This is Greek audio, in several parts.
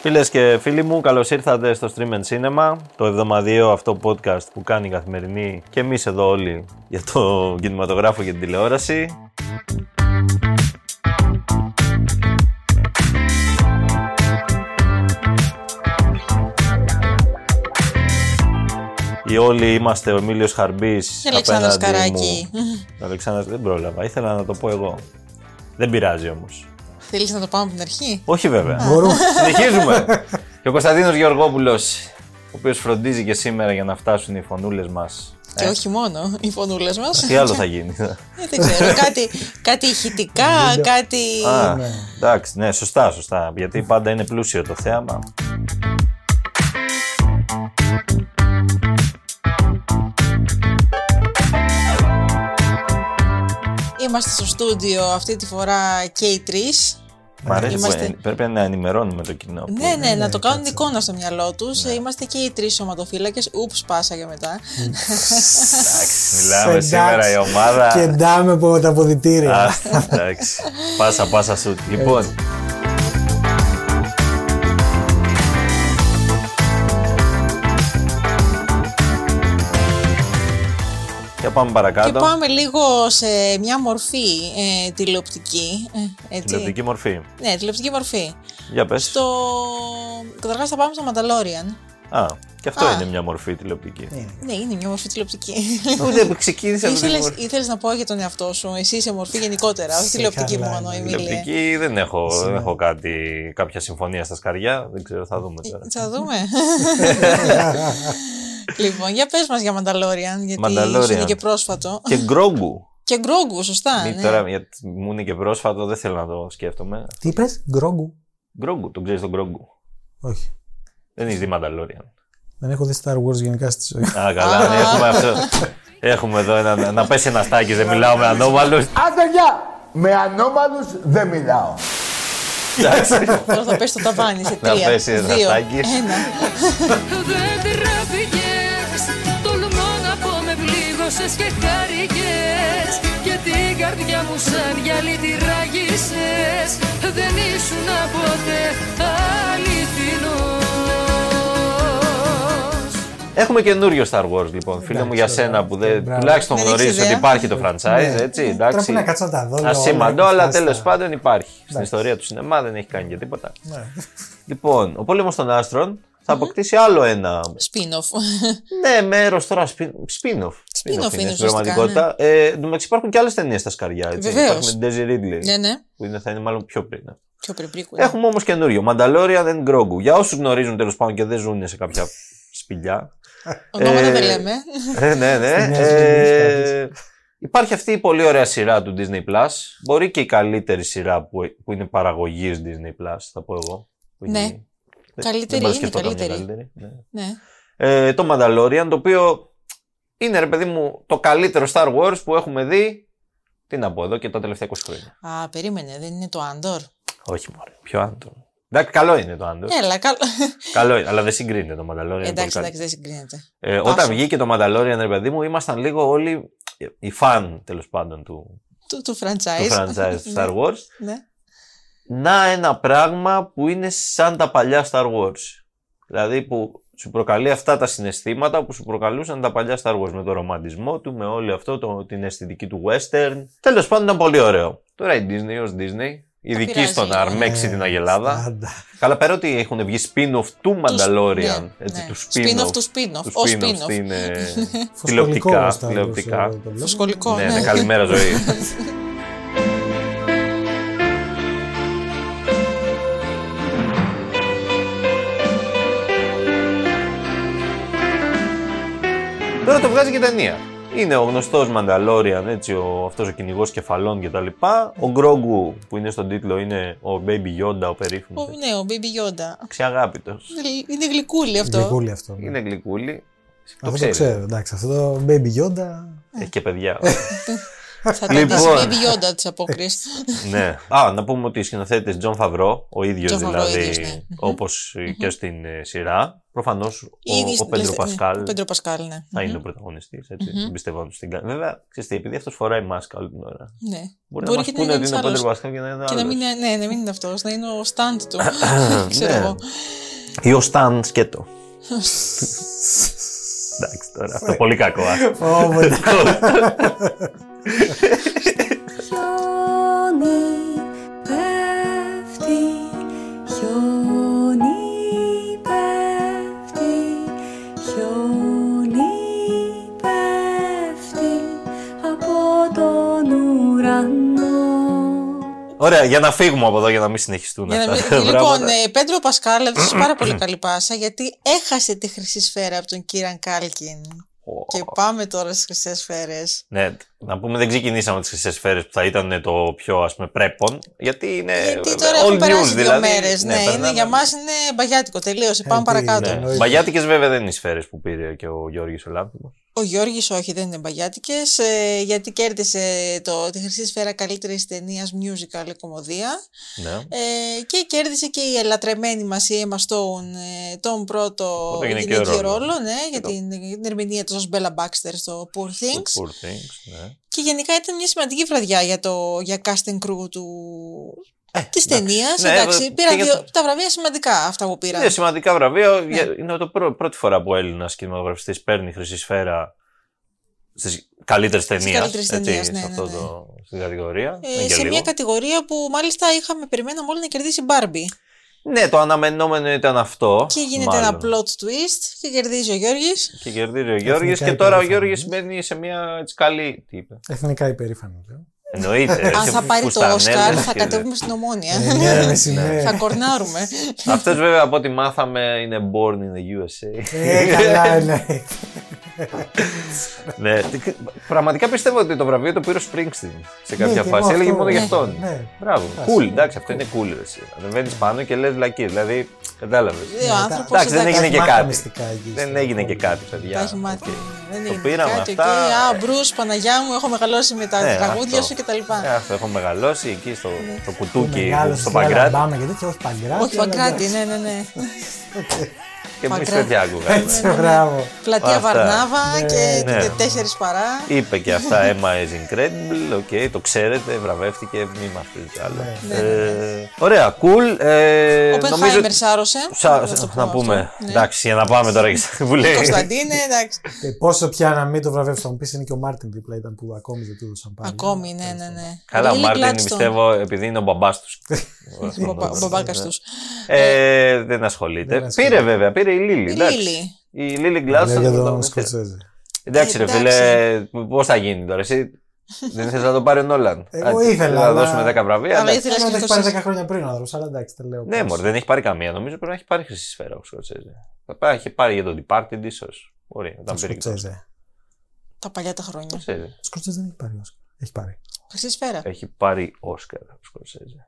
Φίλες και φίλοι μου, καλώς ήρθατε στο Stream and Cinema, το εβδομαδιαίο αυτό podcast που κάνει η καθημερινή και εμείς εδώ όλοι για το κινηματογράφο και την τηλεόραση. Οι όλοι είμαστε ο Εμίλιος Χαρμπής Αλεξάνδρας απέναντι Καράκη. μου. Αλεξάνδρας δεν πρόλαβα, ήθελα να το πω εγώ. Δεν πειράζει όμως. Θέλεις να το πάμε από την αρχή; Όχι βέβαια. Μπορούμε. Συνεχίζουμε. και ο Κωνσταντίνος Γεωργόπουλος, ο οποίος φροντίζει και σήμερα για να φτάσουν οι φωνούλες μας. Και όχι μόνο οι φωνούλες μας. Τι άλλο θα γίνει. Ε, δεν ξέρω. κάτι, κάτι ηχητικά, κάτι. Α, εντάξει, ναι, σωστά, σωστά. Γιατί πάντα είναι πλούσιο το θέαμα. Είμαστε στο στούντιο αυτή τη φορά και οι τρεις. Μ' αρέσει που Είμαστε- ε, πρέπει να ενημερώνουμε το κοινό. που- Ναι, ναι, να το κάνουν εικόνα στο μυαλό τους. Είμαστε και οι τρεις σωματοφύλακες. Ούψ, πάσα για μετά. Εντάξει, μιλάμε Εντάξει. σήμερα η ομάδα. Και ντάμε από τα αποδητήρια. Α, εντάξει. Πάσα, πάσα σουτ. Λοιπόν. Για πάμε Και παρακάτω. πάμε λίγο σε μια μορφή ε, τηλεοπτική. Ε, έτσι. Τηλεοπτική μορφή. Ναι, τηλεοπτική μορφή. Για πες. Στο... Καταρχάς θα πάμε στο Mandalorian. Α, και αυτό Α. είναι μια μορφή τηλεοπτική. Ναι, είναι μια μορφή τηλεοπτική. Ούτε ξεκίνησε από την Ήθελες, μορφή. ήθελες να πω για τον εαυτό σου, εσύ είσαι μορφή γενικότερα, όχι Σε τηλεοπτική καλά, μόνο, ναι. Εμίλια. Τηλεοπτική δεν έχω, δεν έχω κάτι, κάποια συμφωνία στα σκαριά. Δεν ξέρω, θα δούμε τώρα. Θα δούμε. λοιπόν, για πες μας για Mandalorian, γιατί Mandalorian. σου είναι και πρόσφατο. και Γκρόγκου. και Γκρόγκου, σωστά. Μη ναι. Τώρα, γιατί μου είναι και πρόσφατο, δεν θέλω να το σκέφτομαι. Τι είπες, Γκρόγκου. Γκρόγκου, τον ξέρεις τον Γκρόγκου. Όχι. Δεν έχεις δει Mandalorian. Δεν έχω δει Star Wars γενικά στη ζωή. Α, καλά, ναι, έχουμε αυτό. Έχουμε εδώ ένα, να πέσει ένα στάκι, δεν μιλάω με ανώμαλους. Άντε γεια! Με ανώμαλους δεν μιλάω. Εντάξει. Τώρα θα πέσει το ταβάνι σε Να τρία, πέσει ένα δύο, στάκι. ένα. Πλήγωσες και χάρηκες Και την καρδιά μου σαν γυαλί τη ράγισες Δεν ήσουν ποτέ αληθινός Έχουμε καινούριο Star Wars λοιπόν, φίλε μου, για Εντάξει, σένα που δεν, μπράβο. τουλάχιστον Δεν έχεις γνωρίζει ότι ιδέα. υπάρχει το franchise, Ναι. έτσι, Τώρα εντάξει. πρέπει να κάτσω να τα δω, λέω, Ασήμαντο, όλα, αλλά αυτά τέλος στα- πάντων υπάρχει. Στην Εντάξει. ιστορία του σινεμά δεν έχει κάνει και τίποτα. Ναι. Λοιπόν, ο πόλεμος των άστρων θα αποκτήσει άλλο ένα. Spin-off. Ναι, μέρος τώρα. spin- Spin-off. Spin-off είναι στην ουσιαστικά, πραγματικότητα. Ε, εν τω μεταξύ υπάρχουν και άλλες ταινίες στα σκαριά. Έτσι. Βεβαίως. Υπάρχει με την Daisy Ridley. ναι, ναι. Που είναι, θα είναι μάλλον πιο πριν. Πιο πριν prequel. Έχουμε όμως καινούριο. Mandalorian and Grogu. Για όσους γνωρίζουν τέλος πάντων και δεν ζουν σε κάποια σπηλιά. Ονόματα Ε, δεν λέμε. ε, ναι, ναι. Στη Νέα Ε, Ζηλανδία, υπάρχει αυτή η πολύ ωραία σειρά του Disney Plus. Μπορεί και η καλύτερη σειρά που, που είναι παραγωγής Disney Plus, θα πω εγώ. Που Ναι. έχει- δεν- Καλύτερη δεν μπορώ να είναι, σκεφτώ καμιά καλύτερη. ναι. Ναι. Ε, το Mandalorian, το οποίο είναι ρε παιδί μου το καλύτερο Star Wars που έχουμε δει. Τι να πω εδώ και τα τελευταία 20 χρόνια. Α, περίμενε, δεν είναι το Άντορ. Όχι μωρέ, πιο άντρο. Εντάξει, καλό είναι το Άντορ. Έλα, καλό. Καλό είναι, αλλά δεν συγκρίνεται το Mandalorian. είναι εντάξει, πολύ εντάξει, δεν συγκρίνεται. Ε, Πάσο. όταν βγήκε το Mandalorian, ρε παιδί μου, ήμασταν λίγο όλοι οι φαν τέλος πάντων του, Του, του του franchise. franchise του Star Wars. ναι. Να ένα πράγμα που είναι σαν τα παλιά Star Wars. Δηλαδή που σου προκαλεί αυτά τα συναισθήματα που σου προκαλούσαν τα παλιά Star Wars με το ρομαντισμό του, με όλη αυτό το, την αισθητική του western. Τέλος πάντων ήταν πολύ ωραίο. Τώρα η Disney ως Disney, ειδική πειράζει στο να λίγο. αρμέξει Ναι, την Αγελάδα. Στάντα. Καλά, πέρα ότι έχουν βγει spin-off του Mandalorian, ναι, έτσι, ναι. του Spin-off spin-off. του spin-off, του ως spin-off spin-off. στην, ε, Φωσκολικό τηλεοπτικά. Star Wars, τηλεοπτικά. ε, το βλέπω. Σχολικό, Ναι, ναι. ναι, καλημέρα ζωή. Βγάζει και ταινία. Είναι ο γνωστός Μανταλόριαν, έτσι, ο, αυτός ο κυνηγός κεφαλών κτλ. Ο Γκρόγκου που είναι στον τίτλο είναι ο Baby Yoda, ο περίφημος. Ο- ναι, ο Baby Yoda. Ξιαγάπητος. Είναι γλυκούλι αυτό. Γλυκούλι αυτό. ναι. Είναι γλυκούλι. Αυτό το ξέρεις. ξέρω. Εντάξει, αυτό το Baby Yoda. Έχει και παιδιά. Θα τα Λοιπόν. δεις η Baby Yoda της απόκριση. ναι. Α, να πούμε ότι οι σκηνοθέτες Τζον Φαβρό, ο ίδιος John Favreau ο δηλαδή, ίδιος, ναι. Μμμ. όπως και στην ε, σειρά. Προφανώς ο, Ήδη ο Πέντρο λες- Πασκάλ Ο Πέντρο Πασκάλ, ναι. θα είναι Μμμ. ο πρωταγωνιστής. Έτσι. Πιστεύω ότι στην κάνει. Βέβαια, ξέρεις τι, επειδή αυτός φοράει μάσκα όλη την ώρα. Ναι. Μπορεί, Μπορεί να και να μας πούνε ότι είναι ο άλλος. Πέντρο Πασκάλ και να είναι Και να άλλος. μην είναι, ναι, να μην είναι αυτός, να είναι ο stand του. Ξέρω Ναι. εγώ. Ή ο Σταν Σκέτο. Εντάξει τώρα, αυτό πολύ κακό. άστο. Ω, μπορεί. Χιόνι πέφτει, χιόνι πέφτει, χιόνι πέφτει από τον ουρανό. Ωραία, για να φύγουμε από εδώ για να μην συνεχιστούν Για να αυτά μην- τα λοιπόν, πράγματα. ε, Πέντρο Πασκάλ έδωσε πάρα πολύ καλή πάσα γιατί έχασε τη χρυσή σφαίρα από τον Κίραν Κάλκιν. Και πάμε τώρα στις χρυσές σφαίρες. Ναι, να πούμε δεν ξεκινήσαμε τις χρυσές σφαίρες που θα ήταν το πιο ας πούμε πρέπον. Γιατί είναι. Γιατί ε, τώρα all έχουν news, περάσει δύο δηλαδή. μέρες. Ναι, είναι, περνάμε- για μας είναι μπαγιάτικο. Τελείωσε. Πάμε τι, παρακάτω. ναι. Ναι. Εννοείται. Μπαγιάτικες βέβαια δεν είναι οι σφαίρες που πήρε και ο Γιώργης ο Λάμπτυμος. Ο Γιώργης όχι, δεν είναι μπαγιάτικες, ε, γιατί κέρδισε το, τη χρυσή σφαίρα καλύτερης ταινίας musical ή κομμωδία. Ναι. Ε, και κέρδισε και η ελατρεμένη μας η Emma Stone ε, τον πρώτο Οπότε γυναικείο γυναικείο ρόλος. ρόλο, ναι, για το- την, για την ερμηνεία του ως Bella Baxter στο Poor Things. Poor things, ναι. Και γενικά ήταν μια σημαντική βραδιά για, το, για casting crew του, της εντάξει. ταινίας. Ναι, εντάξει, και πήραν για δύο, το- τα βραβεία σημαντικά αυτά που πήραν. Είναι σημαντικά βραβεία. Ναι. Για- Είναι το πρω- πρώτη φορά που ο Έλληνας κινηματογραφιστής παίρνει χρυσή σφαίρα στις καλύτερες ταινίες. καλύτερες ταινίες, ναι, σε ναι, αυτό ναι. το, στην κατηγορία. Ε, Δεν και σε λίγο. μια κατηγορία που μάλιστα είχαμε περιμέναμε όλοι να κερδίσει η Barbie. Ναι, το αναμενόμενο ήταν αυτό. Και γίνεται μάλλον. ένα plot twist και κερδίζει ο Γιώργης. Και κερδίζει ο Γιώργης. Εθνικά Και τώρα ο υπερήφανη. Γιώργης μένει σε μια έτσι καλή. Τι είπε; Εθνικά υπερήφανη. Λέω. Εννοείται. Αν θα πάρει το Φουστανέλες Όσκαρ θα και- κατέβουμε στην Ομόνια. Ε, ναι, ρε, συνέ. θα κορνάρουμε. Αυτός βέβαια από ό,τι μάθαμε είναι born in the USA. Ε, καλά, ναι. ναι. Πραγματικά πιστεύω ότι το βραβείο το πήρε ο Springsteen σε κάποια Ναι, και εγώ φάση. αυτό, Έλεγε μόνο ναι. για αυτόν. Ναι. Μπράβο. Φάση. Cool, εντάξει, αυτό είναι cool. Ρε, εσύ. Ανεβαίνεις πάνω και λες λακή. Δηλαδή, κατάλαβες. Ο άνθρωπος Εντάξει, δεν έγινε και μάθα κάτι. μυστικά εκεί Δεν στο έγινε και κόλλημα. κάτι, παιδιά. Τα έχει μάθει. Οκ. Δεν Το έγινε πήραμε κάτι. αυτά. εκεί. Α, Μπρουσ, Παναγιά μου, έχω μεγαλώσει με τα Ναι, τραγούδια αυτό. σου κτλ. Ε, αυτό έχω μεγαλώσει εκεί στο, στο Που κουτούκι, μεγάλωσε στο στην Παγκράτη. Αλαμπάμα και τέτοια, όχι Παγκράτη. Όχι, αλλά Παγκράτη, εντάξει. ναι, ναι, ναι. Και εμείς Παγκράτη. τέτοια άκουγαμε. Έτσι, μπράβο. Πλατεία Αυτά. Βαρνάβα Ναι, και ναι. τέσσερις παρά. Είπε και αυτά Emma is incredible, οκ, το ξέρετε, βραβεύτηκε, μη μας πείτε άλλο. Ναι. Ε, ωραία, cool. Ε, Ο Πενχάιμερ σάρωσε. Σα- Να σα- το πω να αυτό. πούμε. Ναι. Εντάξει, για να πάμε τώρα και στα που λέει. Κωνσταντίνε, εντάξει. Και πόσο πια να μην το βραβεύσει, θα μου πεις είναι και ο Μάρτιν δίπλα ήταν που ακόμη δεν του έδωσαν πάλι. Ακόμη, ναι, ναι, ναι. Καλά, ο Lily Μάρτιν Gladstone. πιστεύω επειδή είναι ο μπαμπάς τους. Ο μπαμπα- Ο μπαμπάκας τους. Ε, δεν ασχολείται. Δεν ασχολείται. Πήρε βέβαια, πήρε η Λίλη. Η εντάξει. Λίλη. Η Λίλη Λέω Γκλάστα. για τον Σκορσέζε. Εντάξει, ρε Εντάξει. φίλε, πώς θα γίνει τώρα, εσύ. Δεν θες να το πάρει ο Νόλαν; Εγώ Άντε, ήθελα, Να αλλά- δώσουμε 10 βραβεία. Αλλά εντάξει. ήθελα Θέλω να και έχει το πάρει σας- 10 χρόνια πριν ο άνθρωπος, αλλά εντάξει, τα λέω. Ναι, πώς. μωρέ, δεν έχει πάρει καμία. Νομίζω πρέπει να έχει πάρει χρυσή σφαίρα ο Σκορσέζε. Θα πάει, έχει πάρει για τον Departed ίσως. Μπορεί, Ο όταν πήρε. και το Σκορσέζε. Τα παλιά τα χρόνια. Σκορσέζε. Ο Σκορσέζε δεν έχει πάρει Όσκαρ. Έχει πάρει. Χρυσή σφαίρα. Έχει πάρει Όσκαρ ο Σκορσέζε.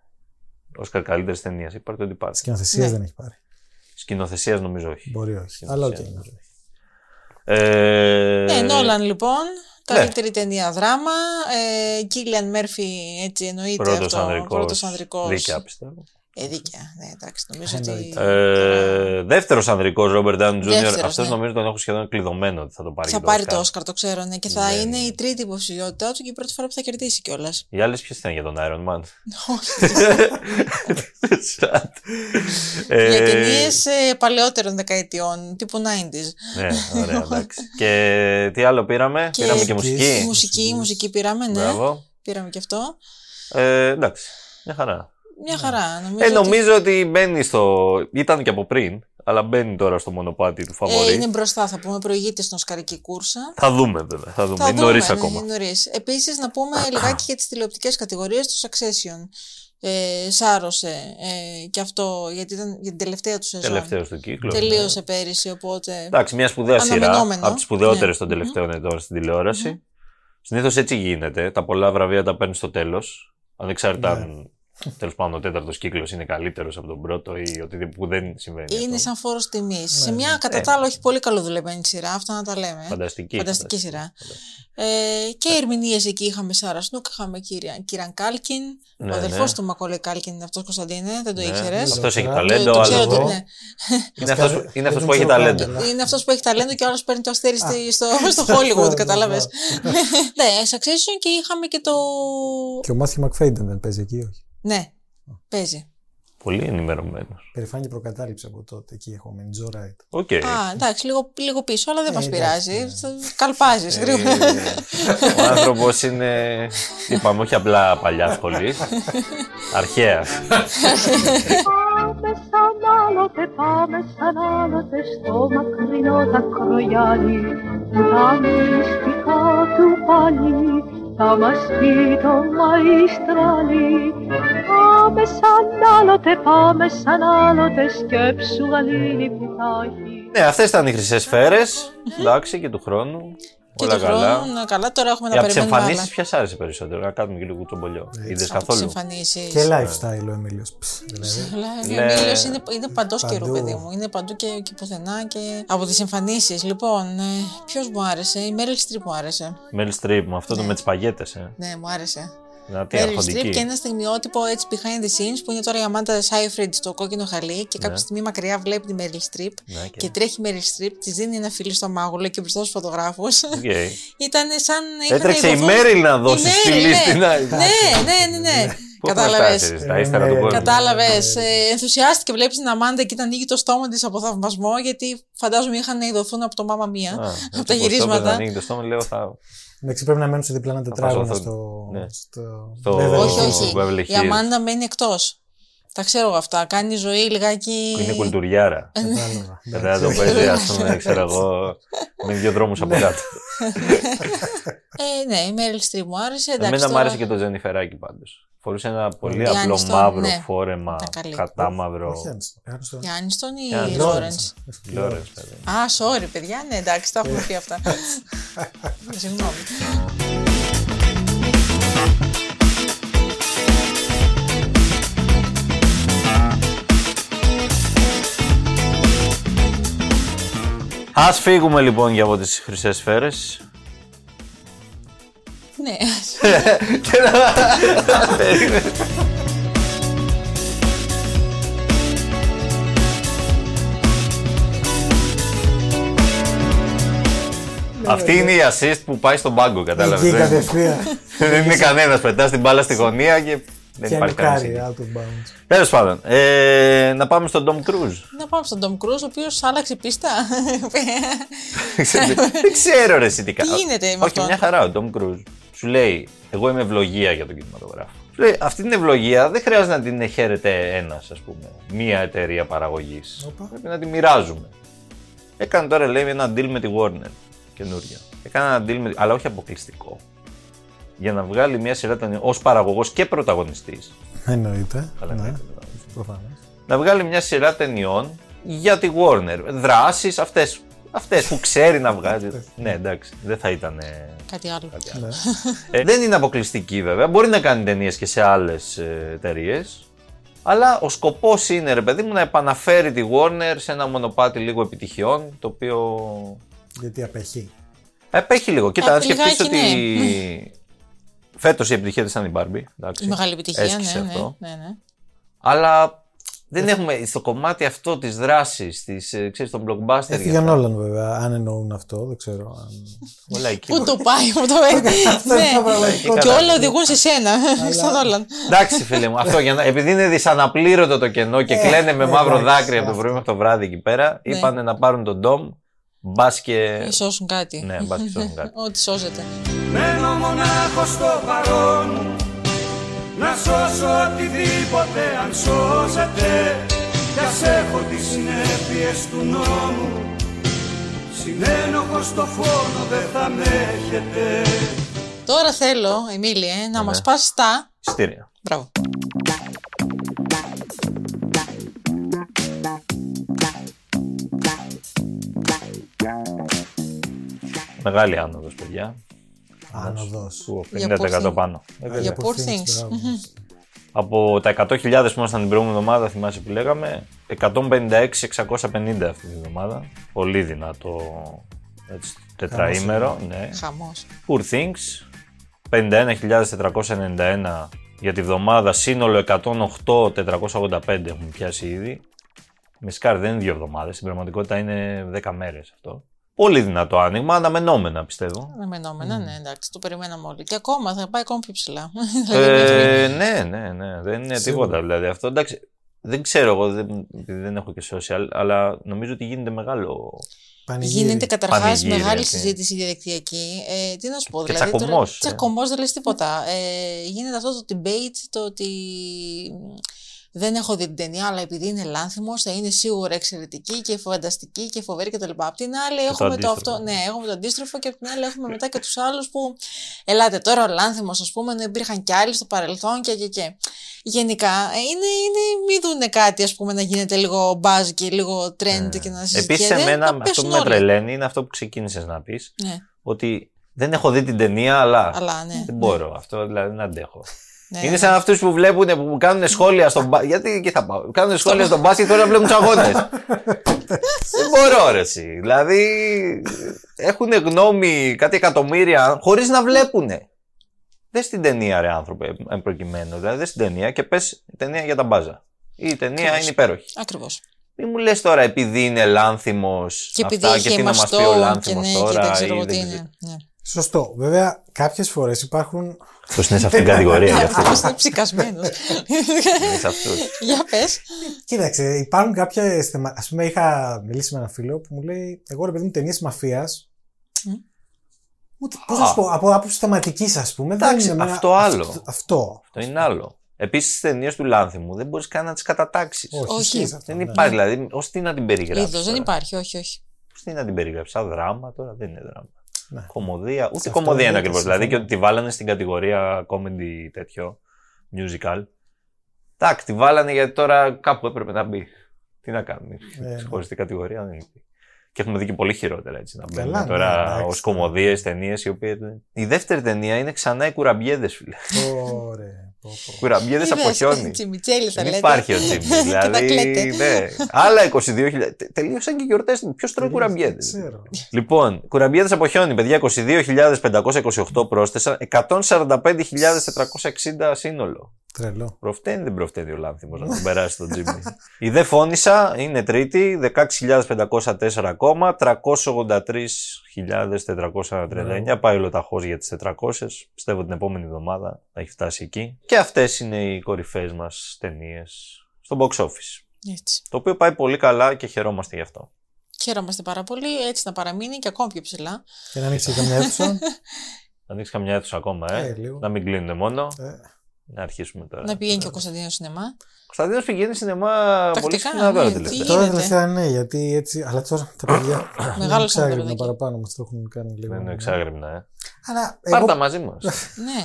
Όσκαρ καλύτερης ταινίας. Έχει πάρει τον Departed. Σκηνοθεσίας Ναι. δεν έχει πάρει. Σκηνοθεσίας νομίζω όχι. Μπορεί όχι. Σκηνοθεσίας Αλλά οκ. νομίζω όχι. Ε, Ναι, Νόλαν λοιπόν. ναι. Καλύτερη ταινία δράμα. Ε, Κίλιαν Μέρφυ, έτσι εννοείται Πρώτος αυτό. ανδρικός, Πρώτος ανδρικός. Δίκαια πιστεύω. Ε, δίκαια. Ναι, εντάξει, νομίζω Εννοείται. ότι. Ε, Δεύτερος ανδρικός Ρόμπερτ Downey Jr. Δεύτερος, Αυτός ναι. νομίζω τον έχω σχεδόν κλειδωμένο ότι θα το πάρει. θα και πάρει Όσκαρ. το Όσκαρ, το ξέρω, ναι. Και θα Ναι. είναι η τρίτη υποψηφιότητά του και η πρώτη φορά που θα κερδίσει κιόλας. Οι άλλες ποιες ήταν για τον Iron Man; Όχι. Σατ. Ε, Για ταινίε παλαιότερων δεκαετιών, τύπου 90s. Ναι, ωραία, εντάξει. και τι άλλο πήραμε, Και πήραμε και μουσική. μουσική. Η μουσική, η μουσική πήραμε, ναι. Μπράβο. Πήραμε και αυτό. Ε, εντάξει, μια χαρά. Μια χαρά. Νομίζω, Ε, ότι- νομίζω ότι μπαίνει στο. ήταν και από πριν, αλλά μπαίνει τώρα στο μονοπάτι του Ε, φαβορή. είναι μπροστά, θα πούμε, προηγείται στην Οσκαρική κούρσα. Θα δούμε, βέβαια. Θα δούμε. Θα είναι δούμε, νωρίς ναι, ακόμα. Είναι νωρίς. Επίσης, να πούμε λιγάκι για τις τηλεοπτικές κατηγορίες τους Succession. Ε, σάρωσε ε, και αυτό γιατί ήταν για την τελευταία του σεζόν. Τελευταίος του κύκλο. Τελείωσε πέρυσι, οπότε. Εντάξει, μια σπουδαία σειρά. Αναμενόμενο. Από τις σπουδαιότερες Ναι. των τελευταίων ετών στην τηλεόραση. Συνήθως έτσι γίνεται. Τα πολλά βραβεία τα παίρνεις στο τέλος. Ανεξάρτητα Ναι. αν τέλος πάντων ο τέταρτος κύκλος είναι καλύτερος από τον πρώτο ή οτιδήποτε που δεν συμβαίνει. Είναι αυτό. σαν φόρος τιμής. σε μια κατά τα άλλα όχι πολύ καλοδουλεμένη σειρά, αυτά να τα λέμε. Φανταστική. Φανταστική σειρά. Ε, και ερμηνείες εκεί είχαμε Σάρα Σνούκ, είχαμε Κύρια- Κίραν Κάλκιν. Ναι, ο αδελφός ναι. του Μακόλε Κάλκιν είναι αυτός Κωνσταντίνε, δεν το Ναι. ήξερες; Αυτός έχει Το- ταλέντο, το ο ξέρω άλλος ότι δεν. ναι. Είναι αυτός, που- είναι αυτός Δεν που έχει ξέρω ταλέντο. καν, αλλά- Είναι αυτός που έχει ταλέντο και ο άλλος παίρνει το αστέρι στη- στο, στο Hollywood, κατάλαβες; ναι, Succession και είχαμε και το. Και ο Μάθιου Μακφέιντεν δεν παίζει εκεί, όχι. Ναι, παίζει. Πολύ ενημερωμένος. Περηφάνια προκατάληψη από τότε. Εκεί έχω μείνει. Τζο Ράιτ. Οκ. Α, εντάξει, λίγο, λίγο πίσω, αλλά δεν Ε, μας εντάξει, πειράζει. ναι. Καλπάζεις Ε, γρήγορα. Ο άνθρωπος είναι. Είπαμε, όχι απλά παλιά σχολή. Αρχαία. Πάμε σαν άλλοτε, πάμε σαν άλλοτε στο μακρινό δακρογιάνι που τα μυστικά του πάλι θα μας πει το μαϊστράλι. Πάμε σαν άλλοτε, πάμε σαν άλλοτε σκέψου γαλήνη που θα έχει. Ναι, αυτές ήταν οι χρυσές σφαίρες. Εντάξει, και του χρόνου. Και Όλα του καλά. χρόνου, ναι, καλά, τώρα έχουμε να Για τις περιμένουμε άλλα. εμφανίσεις, ποια σ' άρεσε περισσότερο, να κάνουμε και λίγο τσομπολιό. Είδες Τις καθόλου; εμφανίσεις. Και lifestyle ο Εμίλιος. Δηλαδή. Δηλαδή, Ναι. Ο Εμίλιος είναι, είναι παντός καιρού, Παντού. παιδί μου. Είναι παντού και, και πουθενά και από τις εμφανίσεις. Λοιπόν, ε, ποιος μου άρεσε, η Μέριλ Στριπ μου άρεσε. Μέριλ Στριπ, με αυτό το Ναι. με τις παγέτες. Ε. Ναι, μου άρεσε. Να τι, Μέριλ Στριπ και αρχοντική. ένα στιγμιότυπο έτσι behind the scenes που είναι τώρα η Αμάντα Σάιφριντ στο κόκκινο χαλί και κάποια στιγμή μακριά βλέπει τη Μέριλ Στριπ Ναι, και και- τρέχει η Μέριλ Στριπ, της δίνει ένα φιλί στο μάγουλο και μπροστά στους φωτογράφους. Οκ. Ήταν σαν. είχαν Έτρεξε η ειδωθούν- Μέριλ να δώσει Η φιλί Μέριλ, στην ναι. άλλη. Ναι, ναι, ναι, ναι. Πού έχουμε Κατάλαβες. φτάσει, Στα ύστερα του Ναι. κόσμου; Κατάλαβες. ενθουσιάστηκε. Βλέπεις την Αμάντα και ήταν ανοίγει το στόμα της από θαυμασμό, γιατί φαντάζομαι είχαν ειδωθούν από το Μάμα Μία. Α, από έτσι τα πως το έπαιζε, γυρίσματα. ανοίγει το στόμα, λέω θα. Εντάξει, πρέπει να μένουν σε διπλάνα τετράγωνα πας στο. Ναι. στο... Στο- Beverly Όχι, Hills. όχι. Beverly Η Hills. Αμάντα μένει εκτός. Τα ξέρω εγώ αυτά. Κάνει ζωή λιγάκι. Που είναι κουλτουριάρα. Κατάλαβα. Μετά το παίζει, ας πούμε, ξέρω εγώ, με δύο δρόμους από κάτω. Ε, ναι, η Μέριλ Στριπ μου άρεσε. Εντάξει, Εμένα μου τώρα- άρεσε και το Τζενιφεράκι πάντως. Φορούσε ένα πολύ Η απλό Άνιστον, μαύρο ναι. φόρεμα, Ήταν καλή. κατά μαύρο. Όχι, Άνιστον. Άνιστον. Η Άνιστον ή Η η Άνιστον. Λόρεντ. Λόρενς, παιδί. Α, sorry, παιδιά. Ναι, εντάξει, τα έχουμε πει αυτά. Συγγνώμη. Ας φύγουμε λοιπόν για από τις χρυσές σφαίρες. Ναι. Και να- Περίμενε. Αυτή είναι η assist που πάει στον πάγκο, κατάλαβες. Εκεί δεν- κατευθείαν. Δεν είναι κανένας. Πετάς την μπάλα στη γωνία και δεν Και υπάρχει ανικάρι, κανένας. out of bounds. Τέλος πάντων, ε, να πάμε στον Tom Cruise. Να πάμε στον Tom Cruise, ο οποίος άλλαξε πίστα. δεν ξέρω ρε εσύ τι κάνει. Τι γίνεται με Όχι, αυτόν; μια χαρά ο Tom Cruise. Σου λέει, εγώ είμαι ευλογία για τον κινηματογράφο. Σου λέει, αυτή την ευλογία δεν χρειάζεται να την χαίρεται ένας, ας πούμε. Μία εταιρεία παραγωγής. Όπα. Πρέπει να τη μοιράζουμε. Έκανε τώρα, λέει, ένα deal με τη Warner. Καινούργια. Έκανε ένα deal, με... αλλά όχι αποκλειστικό. Για να βγάλει μια σειρά ταινιών ως παραγωγός και πρωταγωνιστής. Εννοείται. Καλά, Ναι, ναι. προφανώς. να βγάλει μια σειρά ταινιών για τη Warner. Δράσεις αυτές, αυτές που ξέρει να βγάζει. ναι, εντάξει, δεν θα ήταν ε, Κάτι άλλο. κάτι άλλο. Ναι. Ε, δεν είναι αποκλειστική βέβαια. Μπορεί να κάνει ταινίες και σε άλλες ε, εταιρείες. Αλλά ο σκοπός είναι, ρε παιδί μου, να επαναφέρει τη Warner σε ένα μονοπάτι λίγο επιτυχιών, το οποίο Γιατί απέχει. επέχει λίγο. Κοίτα, Ε, αν σκεφτείς λιγάκι, ότι φέτος η επιτυχία της ήταν η Barbie. εντάξει. Η μεγάλη επιτυχία, Έσκησε ναι, ναι, αυτό. ναι, ναι. Αλλά δεν έχουμε στο κομμάτι αυτό της δράσης, της ξέρεις, των blockbuster. Έφυγε για ο αυτά. Νόλαν βέβαια, αν εννοούν αυτό, δεν ξέρω. Αν... Όλα εκεί. Πού το πάει, πού το πάει. Αυτό είναι το Ναι. πραγματικό. Και όλα οδηγούν σε σένα, στον Όλαν. Εντάξει, φίλε μου, αυτό για να, επειδή είναι δυσαναπλήρωτο το κενό και Ε, κλαίνε με ε, μαύρο εντάξει, δάκρυ από το πρωί μέχρι το βράδυ εκεί πέρα, Ναι. είπανε να πάρουν τον Ντόμ. Μπας και. Σώσουν κάτι. Ναι, μπας και σώσουν κάτι. Ό,τι σώζεται. Μένω μονάχος στο παρόν μου Να σώσω οτιδήποτε αν σώζεται Κι ας έχω τις συνέπειες του νόμου Συνένοχος στο φόνο δεν θα με έχετε Τώρα θέλω, Εμίλια, Ναι. να μας πας τα... Εισιτήρια. Μπράβο. Μεγάλη άνοδος, παιδιά. Άνοδος. Που Για 50% poor thing. πάνω. Ε, βέβαια. Για Poor poor things, things. μπράβο. Από τα 100.000 που ήμασταν την προηγούμενη εβδομάδα, θυμάσαι που λέγαμε, 156-650 αυτή τη εβδομάδα. Πολύ δυνατό έτσι, τετραήμερο. Ναι. Χαμός. Poor Things, 51.491 για τη βδομάδα, σύνολο 108.485 έχουμε πιάσει ήδη. Με σκάρ δεν είναι δύο εβδομάδες, στην πραγματικότητα είναι 10 μέρες αυτό. Πολύ δυνατό άνοιγμα, αναμενόμενα πιστεύω. Αναμενόμενα, ναι, εντάξει, το περιμέναμε όλοι. Και ακόμα θα πάει ακόμα πιο ψηλά. Δηλαδή, Ε, ναι, ναι, ναι, δεν είναι τίποτα δηλαδή αυτό. Εντάξει, δεν ξέρω εγώ, δεν, επειδή δεν έχω και social, αλλά νομίζω ότι γίνεται μεγάλο. Πανηγύρι. Γίνεται καταρχάς Πανηγύρι, μεγάλη έτσι. συζήτηση διαδικτυακή. Ε, τι να σου πω, Και δηλαδή. τσακωμός, ε. Τσακωμός δεν λες τίποτα. Ε, γίνεται αυτό το debate, το ότι δεν έχω δει την ταινία, αλλά επειδή είναι λάνθιμος, θα είναι σίγουρα εξαιρετική και φανταστική και φοβερή κτλ. Απ' την άλλη, το έχουμε το, αντίστροφο. αυτό. Ναι, έχουμε το αντίστροφο και απ' την άλλη έχουμε μετά και τους άλλους που. Ελάτε τώρα, ο λάνθιμος, ας πούμε, να υπήρχαν κι άλλοι στο παρελθόν και και και. Γενικά, ε, είναι, είναι μη δούνε κάτι, ας πούμε, να γίνεται λίγο buzz και λίγο trend και να συζητιέται. Επίση, εμένα να αυτό που πέσουν με όλοι. τρελαίνει είναι αυτό που ξεκίνησες να πεις. Ναι, Ότι δεν έχω δει την ταινία, αλλά. αλλά ναι. Δεν μπορώ. Αυτό δηλαδή δεν αντέχω. Ναι, Είναι ναι. σαν αυτούς που βλέπουν, που κάνουν σχόλια στον μπάσκετ. Γιατί εκεί θα πάω; Κάνουν σχόλια στον μπάσκετ χωρί να βλέπουν τους αγώνες. Δεν μπορώ, ρε, εσύ. Δηλαδή, έχουν γνώμη κάτι εκατομμύρια χωρίς να βλέπουν. Δες την ταινία, ρε άνθρωπε, εν προκειμένου. Δηλαδή, δες την ταινία και πες η ταινία για τα μπάζα. Ή η ταινία Ακριβώς. είναι υπέροχη. Ακριβώς. Μην μου λες τώρα επειδή είναι λάνθιμος. Και επειδή αυτά, είχε και τι να μας ημαστό πει ο και λάνθιμος ναι, τώρα. και δεν ξέρω ή εγώ τι δεν είναι. Ναι. Σωστό. Βέβαια, κάποιες φορές υπάρχουν. Αυτός είναι σε αυτήν την κατηγορία γι' αυτό. Αυτός είναι ψικασμένος. Είναι σε αυτούς. Για πες. Κοίταξε, υπάρχουν κάποια θέματα. Α πούμε, είχα μιλήσει με ένα φίλο που μου λέει: Εγώ ρε παιδί μου ταινίες μαφίας. Μμ. Ούτε, πώς να σου πω, από άποψη θεματικής, ας πούμε. δεν Εντάξει, είναι εμένα- αυτό άλλο. Αυτό. αυτό. Αυτό είναι άλλο. Επίσης, στις ταινίες του Λάνθιμου δεν μπορείς καν να τις κατατάξεις. Όχι, Όχι. ισχύει αυτό, Δεν ναι. υπάρχει, δηλαδή, ως τι να την περιγράψεις. Είδος, δεν υπάρχει, όχι, όχι. Πώ τι να την περιγράψεις, σαν δράμα τώρα δεν είναι δράμα. Ναι. Κομμωδία, ούτε Σε αυτό κομμωδία είναι ναι, ακριβώς. συμφωνώ. Δηλαδή και ότι τη βάλανε στην κατηγορία comedy τέτοιο, musical. Εντάξει, τη βάλανε γιατί τώρα κάπου έπρεπε να μπει. Τι να κάνουμε. Ε, ναι. Ξεχωριστή κατηγορία δεν είναι. Και έχουμε δει και πολύ χειρότερα έτσι. Να μπαίνουν Καλά, ναι, τώρα εντάξει. ως κομμωδίες, ταινίες οι οποίες. Η δεύτερη ταινία είναι ξανά οι κουραμπιέδες, φίλε. Ωραία. Πω, πω. Κουραμπιέδες από Είδες, χιόνι. Τσιμιτσέλη θα Δεν λέτε. υπάρχει ο Τζίμι. Και τα δηλαδή, κλαίτε. ναι. Άλλα 22.000. Τε- Τελείωσαν και γιορτές. Ποιος τρώει κουραμπιέδες; Δεν ξέρω. Λοιπόν, κουραμπιέδες από χιόνι, παιδιά, 22.528 πρόσθεσα, 145.460 σύνολο. Τρελό. Προφταίνει δεν προφταίνει ο λάνθιμος να τον περάσει τον Τζίμι. Η δε φώνησα είναι τρίτη, 16.504 ακόμα, 383.439. Πάει ολοταχώς για τις 400. Πιστεύω την επόμενη εβδομάδα θα έχει φτάσει εκεί. Και αυτές είναι οι κορυφαίες μας ταινίες στο box office. Έτσι. Το οποίο πάει πολύ καλά και χαιρόμαστε γι' αυτό. Χαίρομαστε πάρα πολύ, έτσι να παραμείνει και ακόμα πιο ψηλά. Και να ανοίξει καμιά αίθουσα. Θα ανοίξει καμιά αίθουσα ακόμα, ε. Ε, λίγο. να μην κλείνουν μόνο. Ε, Να αρχίσουμε τώρα. Να πηγαίνει και ο Κωνσταντίνος σινεμά. Κωνσταντίνος πηγαίνει σινεμά πολύ Τακτικά, συχνά τώρα ναι, τελευταία. τι Τώρα γίνεται. τελευταία ναι, γιατί έτσι. Αλλά τώρα τα παιδιά. Μεγάλωσαν τα ξάγρυπνα παιδάκια. παραπάνω μας το έχουν κάνει λίγο. Δεν είναι εξάγρυπνα, ε. Αλλά, Πάρ' τα εγώ, μαζί μας. Ναι,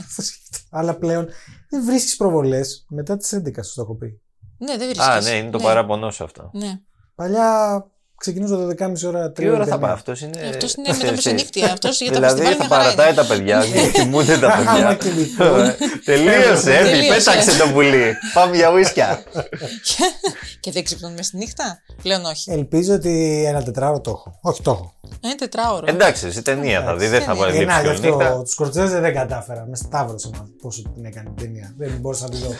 αλλά πλέον δεν βρίσκεις προβολές μετά τις 11, σου το έχω πει. ναι, δεν βρίσκεις. Α, ναι, είναι το παράπονό σου αυτό. Ναι. Παλιά ξεκινούσα το 12.30 ώρα 3 Τι ώρα θα πάει αυτός, είναι. Αυτός είναι με τα μεσονύχτια. Αυτός για τα Δηλαδή φεστιβάλ θα μια χαρά παρατάει είναι. τα παιδιά, δεν κοιμούνται τα Άμα παιδιά. κοιμηθούν. Τελείωσε, έφυγε, Τελείωσε. πέταξε το πουλί. Πάμε για ουίσκια. Και δεν ξυπνούν μέσα στη νύχτα. Πλέον όχι. Ελπίζω ότι ένα τετράωρο το έχω. Όχι, το έχω. Είναι τετράωρο. Εντάξει, σε ταινία θα δει, δεν θα πάει Ε, να, λείψει γι' και όλη νύχτα. αυτό τους Σκορτσέζες δεν κατάφερα. Με σταύρωσε μα πόσο την έκανε την ταινία. Δεν μπορούσα να τη δω.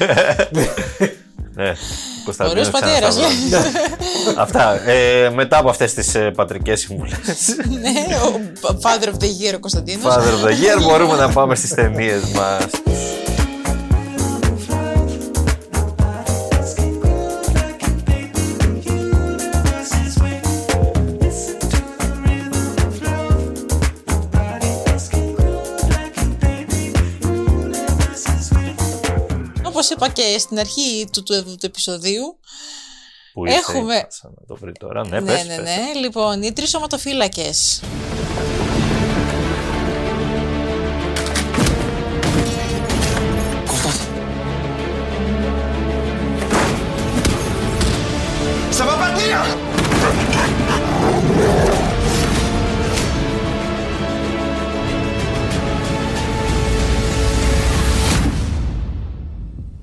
Ναι, Κωνσταντίνος Ωραίος πατέρας, ξανασταυρώνει. Αυτά. ε, Μετά από αυτές τις ε, πατρικές συμβουλές, Ναι, ο father of the year ο Κωνσταντίνος. Father of the Year, μπορούμε να πάμε στις ταινίες μας. Είπα και στην αρχή του, του, του επεισοδίου, Πού είσαι, Έχουμε- κάτσα να το βρει τώρα. Ναι, ναι, πες, ναι, πες. ναι. Λοιπόν, οι τρεις σωματοφύλακες.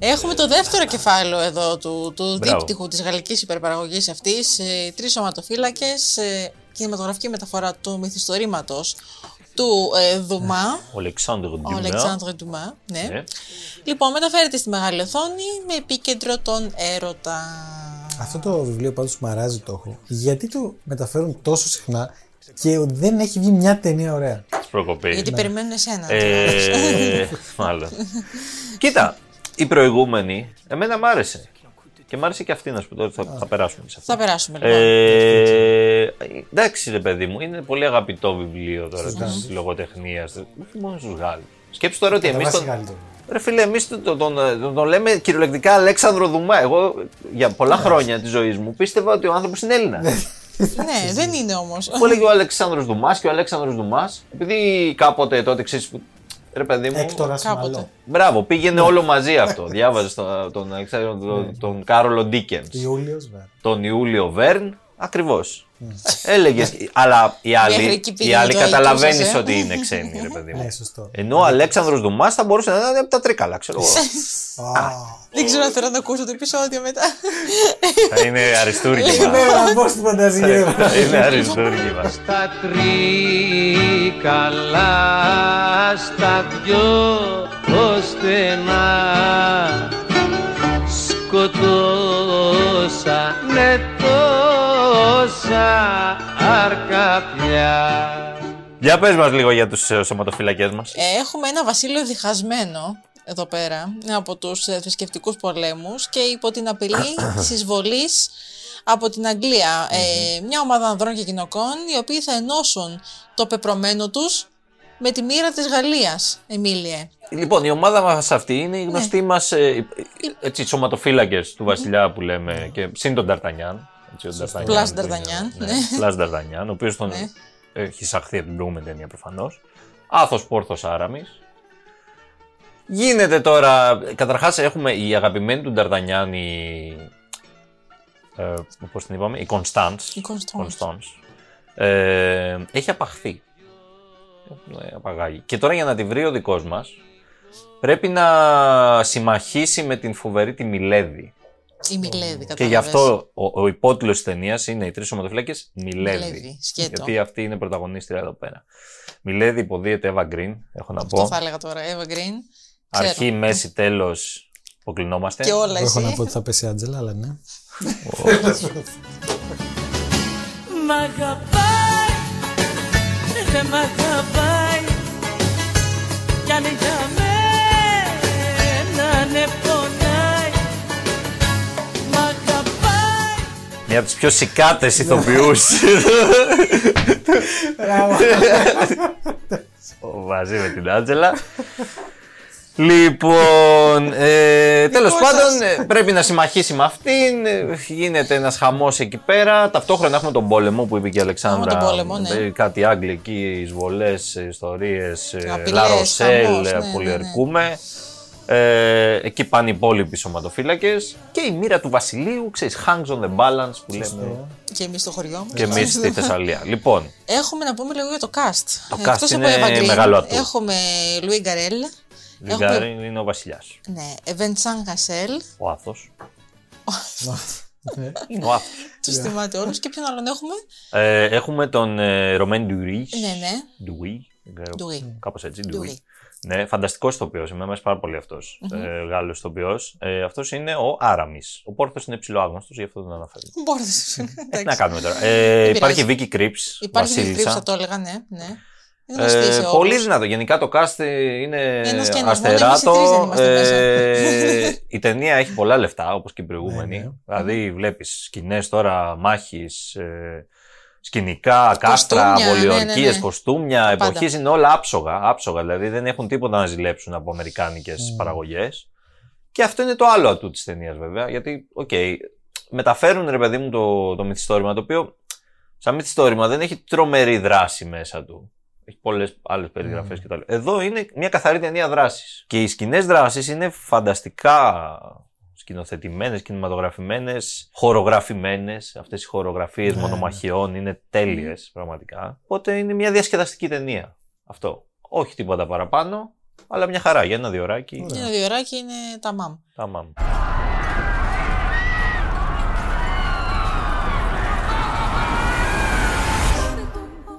Έχουμε το δεύτερο κεφάλαιο εδώ του, του δίπτυχου της γαλλικής υπερπαραγωγής αυτής, ε, τρεις σωματοφύλακες, ε, κινηματογραφική μεταφορά του μυθιστορήματος του ε, Δουμά. Ο Αλεξάνδρου Δουμά. Ναι. ναι. Λοιπόν, μεταφέρεται στη μεγάλη οθόνη με επίκεντρο τον έρωτα. Αυτό το βιβλίο πάντως μου το έχω. Γιατί το μεταφέρουν τόσο συχνά και δεν έχει βγει μια ταινία ωραία; Προκοπής. Γιατί ναι. περιμένουν εσένα. Ε, μάλλον. Κοίτα, η προηγούμενη, εμένα μ' άρεσε. Και μ' άρεσε και αυτή να σου πω τώρα, θα, θα περάσουμε σε Θα αυτό. περάσουμε λοιπόν. Ε, εντάξει ρε παιδί μου, είναι πολύ αγαπητό βιβλίο τώρα της λογοτεχνίας. Όχι μόνο στους Γάλλους. Σκέψου τώρα ότι εμείς Εμείς τον. Ρε φίλε, εμείς τον, τον, τον, τον, τον λέμε κυριολεκτικά Αλέξανδρο Δουμά. Εγώ για πολλά χρόνια της ζωής μου πίστευα ότι ο άνθρωπος είναι Έλληνα. ναι, δεν είναι όμως. Που έλεγε ο Αλεξάνδρος Δουμάς και ο Αλέξανδρος Δουμάς, επειδή κάποτε τότε ξέρεις. Ρε παιδί μου. Έκτορα Κάποτε. Σμαλό. Μπράβο, πήγαινε όλο μαζί αυτό. Διάβαζε τον, τον, Αλεξάνδρο- τον, τον Κάρολο Ντίκενς. Ιούλιος βέβαια. Τον Ιούλιο Βέρν. Ακριβώς. Έλεγες. Αλλά οι άλλοι, Μέχρι εκεί οι πήγαινε άλλοι το καταλαβαίνεις IQ σας, ε. ότι είναι ξένοι, ρε παιδί μου. Ναι, σωστό. Ενώ ο Αλέξανδρος Δουμάς θα μπορούσε να είναι από τα τρίκαλα, ξέρω εγώ. Α, Δεν ξέρω αν θέλω να ακούσω το επεισόδιο μετά. θα είναι αριστούργημα. Ναι, να μπω στη φαντασία. θα είναι αριστούργημα. Στα τρίκαλα στα δυο στενά σκοτώσανε Για πες μας λίγο για τους ε, σωματοφυλακές μας. Ε, Έχουμε ένα βασίλειο διχασμένο εδώ πέρα από τους ε, θρησκευτικούς πολέμους και υπό την απειλή της εισβολής από την Αγγλία. Ε, μια ομάδα ανδρών και γυναικών οι οποίοι θα ενώσουν το πεπρωμένο τους με τη μοίρα της Γαλλίας, Εμίλιε. Λοιπόν, η ομάδα μας αυτή είναι η γνωστή μας ε, έτσι, σωματοφύλακες του βασιλιά που λέμε και συν τον Νταρτανιάν. Έτσι, ο Νταρτανιάν Πλάς που είναι- Νταρτανιάν, Ναι, ναι. Πλάς Νταρτανιάν, ο οποίος τον Ναι. Έχει εισαχθεί από την προηγούμενη ταινία προφανώς. Άθος Πόρθος Άραμις. Γίνεται τώρα, καταρχάς έχουμε η αγαπημένη του Νταρτανιάν, η... Ε, πώς την είπαμε, η Κωνσταντς. Η Constance. Constance. Ε, έχει απαχθεί. Ε, απαγάγει. Και τώρα για να τη βρει ο δικός μας, πρέπει να συμμαχίσει με την φοβερή τη Μιλέδη. Η Μιλέδη, Και γι' αυτό ο, ο υπότιτλος της ταινίας είναι οι τρεις σωματοφυλάκες Μιλέδη. Μιλέδη, σκέτο. Γιατί αυτή είναι πρωταγωνίστρια εδώ πέρα. Μιλέδη υποδίεται Εύα Γκριν, έχω να Αυτό πω. θα έλεγα τώρα, Eva Green. Αρχή, Ξέρω. μέση, τέλος, αποκλεινόμαστε. Και όλα Έχω να εσύ. πω ότι θα πέσει η Άντζελα, αλλά ναι. Μ' αγαπάει, δεν μ' αγαπάει Κι αν για μένα Μια από τις πιο σικάτες ηθοποιούς. Μαζί με την Άντζελα. Λοιπόν, ε, τέλος Δικό σας. πάντων ε, πρέπει να συμμαχίσει με αυτήν, ε, γίνεται ένας χαμός εκεί πέρα, ταυτόχρονα έχουμε τον πόλεμο που είπε και η Αλεξάνδρα, Έχουμε τον πόλεμο, ναι. ε, κάτι Άγγλοι εκεί, εισβολές, ε, ιστορίες, ε, Απειλές, Λαροσέλ, χαμός, ε, ναι, ναι, πολιορκούμε. Ε, εκεί πάνε οι υπόλοιποι σωματοφύλακες και η μοίρα του βασιλείου, ξέρεις, hangs on the balance που λέμε Και εμείς στο χωριό μας. και εμείς στη Θεσσαλία. Λοιπόν, Έχουμε να πούμε λίγο για το cast. Το Ε, cast εκτός είναι από Eva Green, μεγάλο ατού. Έχουμε Λουί Γκαρέλ. Λιγκάρι είναι ο βασιλιάς, Ναι, Βεντσάν Χασέλ. ο άθος. είναι ο άθος. Του θυμάται όλους. Και ποιον άλλον έχουμε; Ε, έχουμε τον ε, Ρωμέν Ντουρί. Ναι, ναι. Ντουί. Ντουί. Κάπως έτσι. Ντουί. Ντουί. Ναι, φανταστικός ηθοποιός. Εμένα μου αρέσει πάρα πολύ αυτός. Ε, Γάλλος ηθοποιός. Ε, αυτός είναι ο Άραμις. Ο Πόρθος είναι ψηλοάγνωστο, γι' αυτό τον αναφέρω. Μπορείτε. Ε, τι να κάνουμε τώρα. Ε, υπάρχει η Vicky Crips. Υπάρχει η Βασίλισσα. θα το έλεγα, ναι. ναι. Είναι γνωστή Ε, σε πολύ όλους. δυνατό. Γενικά το cast είναι Ένας και ένας, μόνο αστεράτο. εμείς οι τρεις δεν είμαστε μέσα. Ε, η ταινία έχει πολλά λεφτά, όπως και η προηγούμενη. Ναι, ναι. Δηλαδή βλέπεις σκηνές τώρα μάχης, ε, σκηνικά, κάστρα, Κοστούμια, πολιορκίες, ναι, ναι, ναι. κοστούμια, Τα εποχής πάντα. είναι όλα άψογα, άψογα. Δηλαδή δεν έχουν τίποτα να ζηλέψουν από αμερικάνικες παραγωγές. Και αυτό είναι το άλλο ατού της ταινίας βέβαια, γιατί, οκ, μεταφέρουν ρε παιδί μου το, το μυθιστόρημα, το οποίο σαν μυθιστόρημα δεν έχει τρομερή δράση μέσα του. Έχει πολλές άλλες περιγραφές κτλ. Εδώ είναι μια καθαρή ταινία δράσης. Και οι σκηνές δράσης είναι φανταστικά σκηνοθετημένες, κινηματογραφημένες, χορογραφημένες. Αυτές οι χορογραφίες μονομαχιών είναι τέλειες πραγματικά. Οπότε είναι μια διασκεδαστική ταινία. Αυτό. Όχι τίποτα παραπάνω. Αλλά μια χαρά για ένα διωράκι. Ένα διωράκι είναι τα μαμ. Τα μαμ.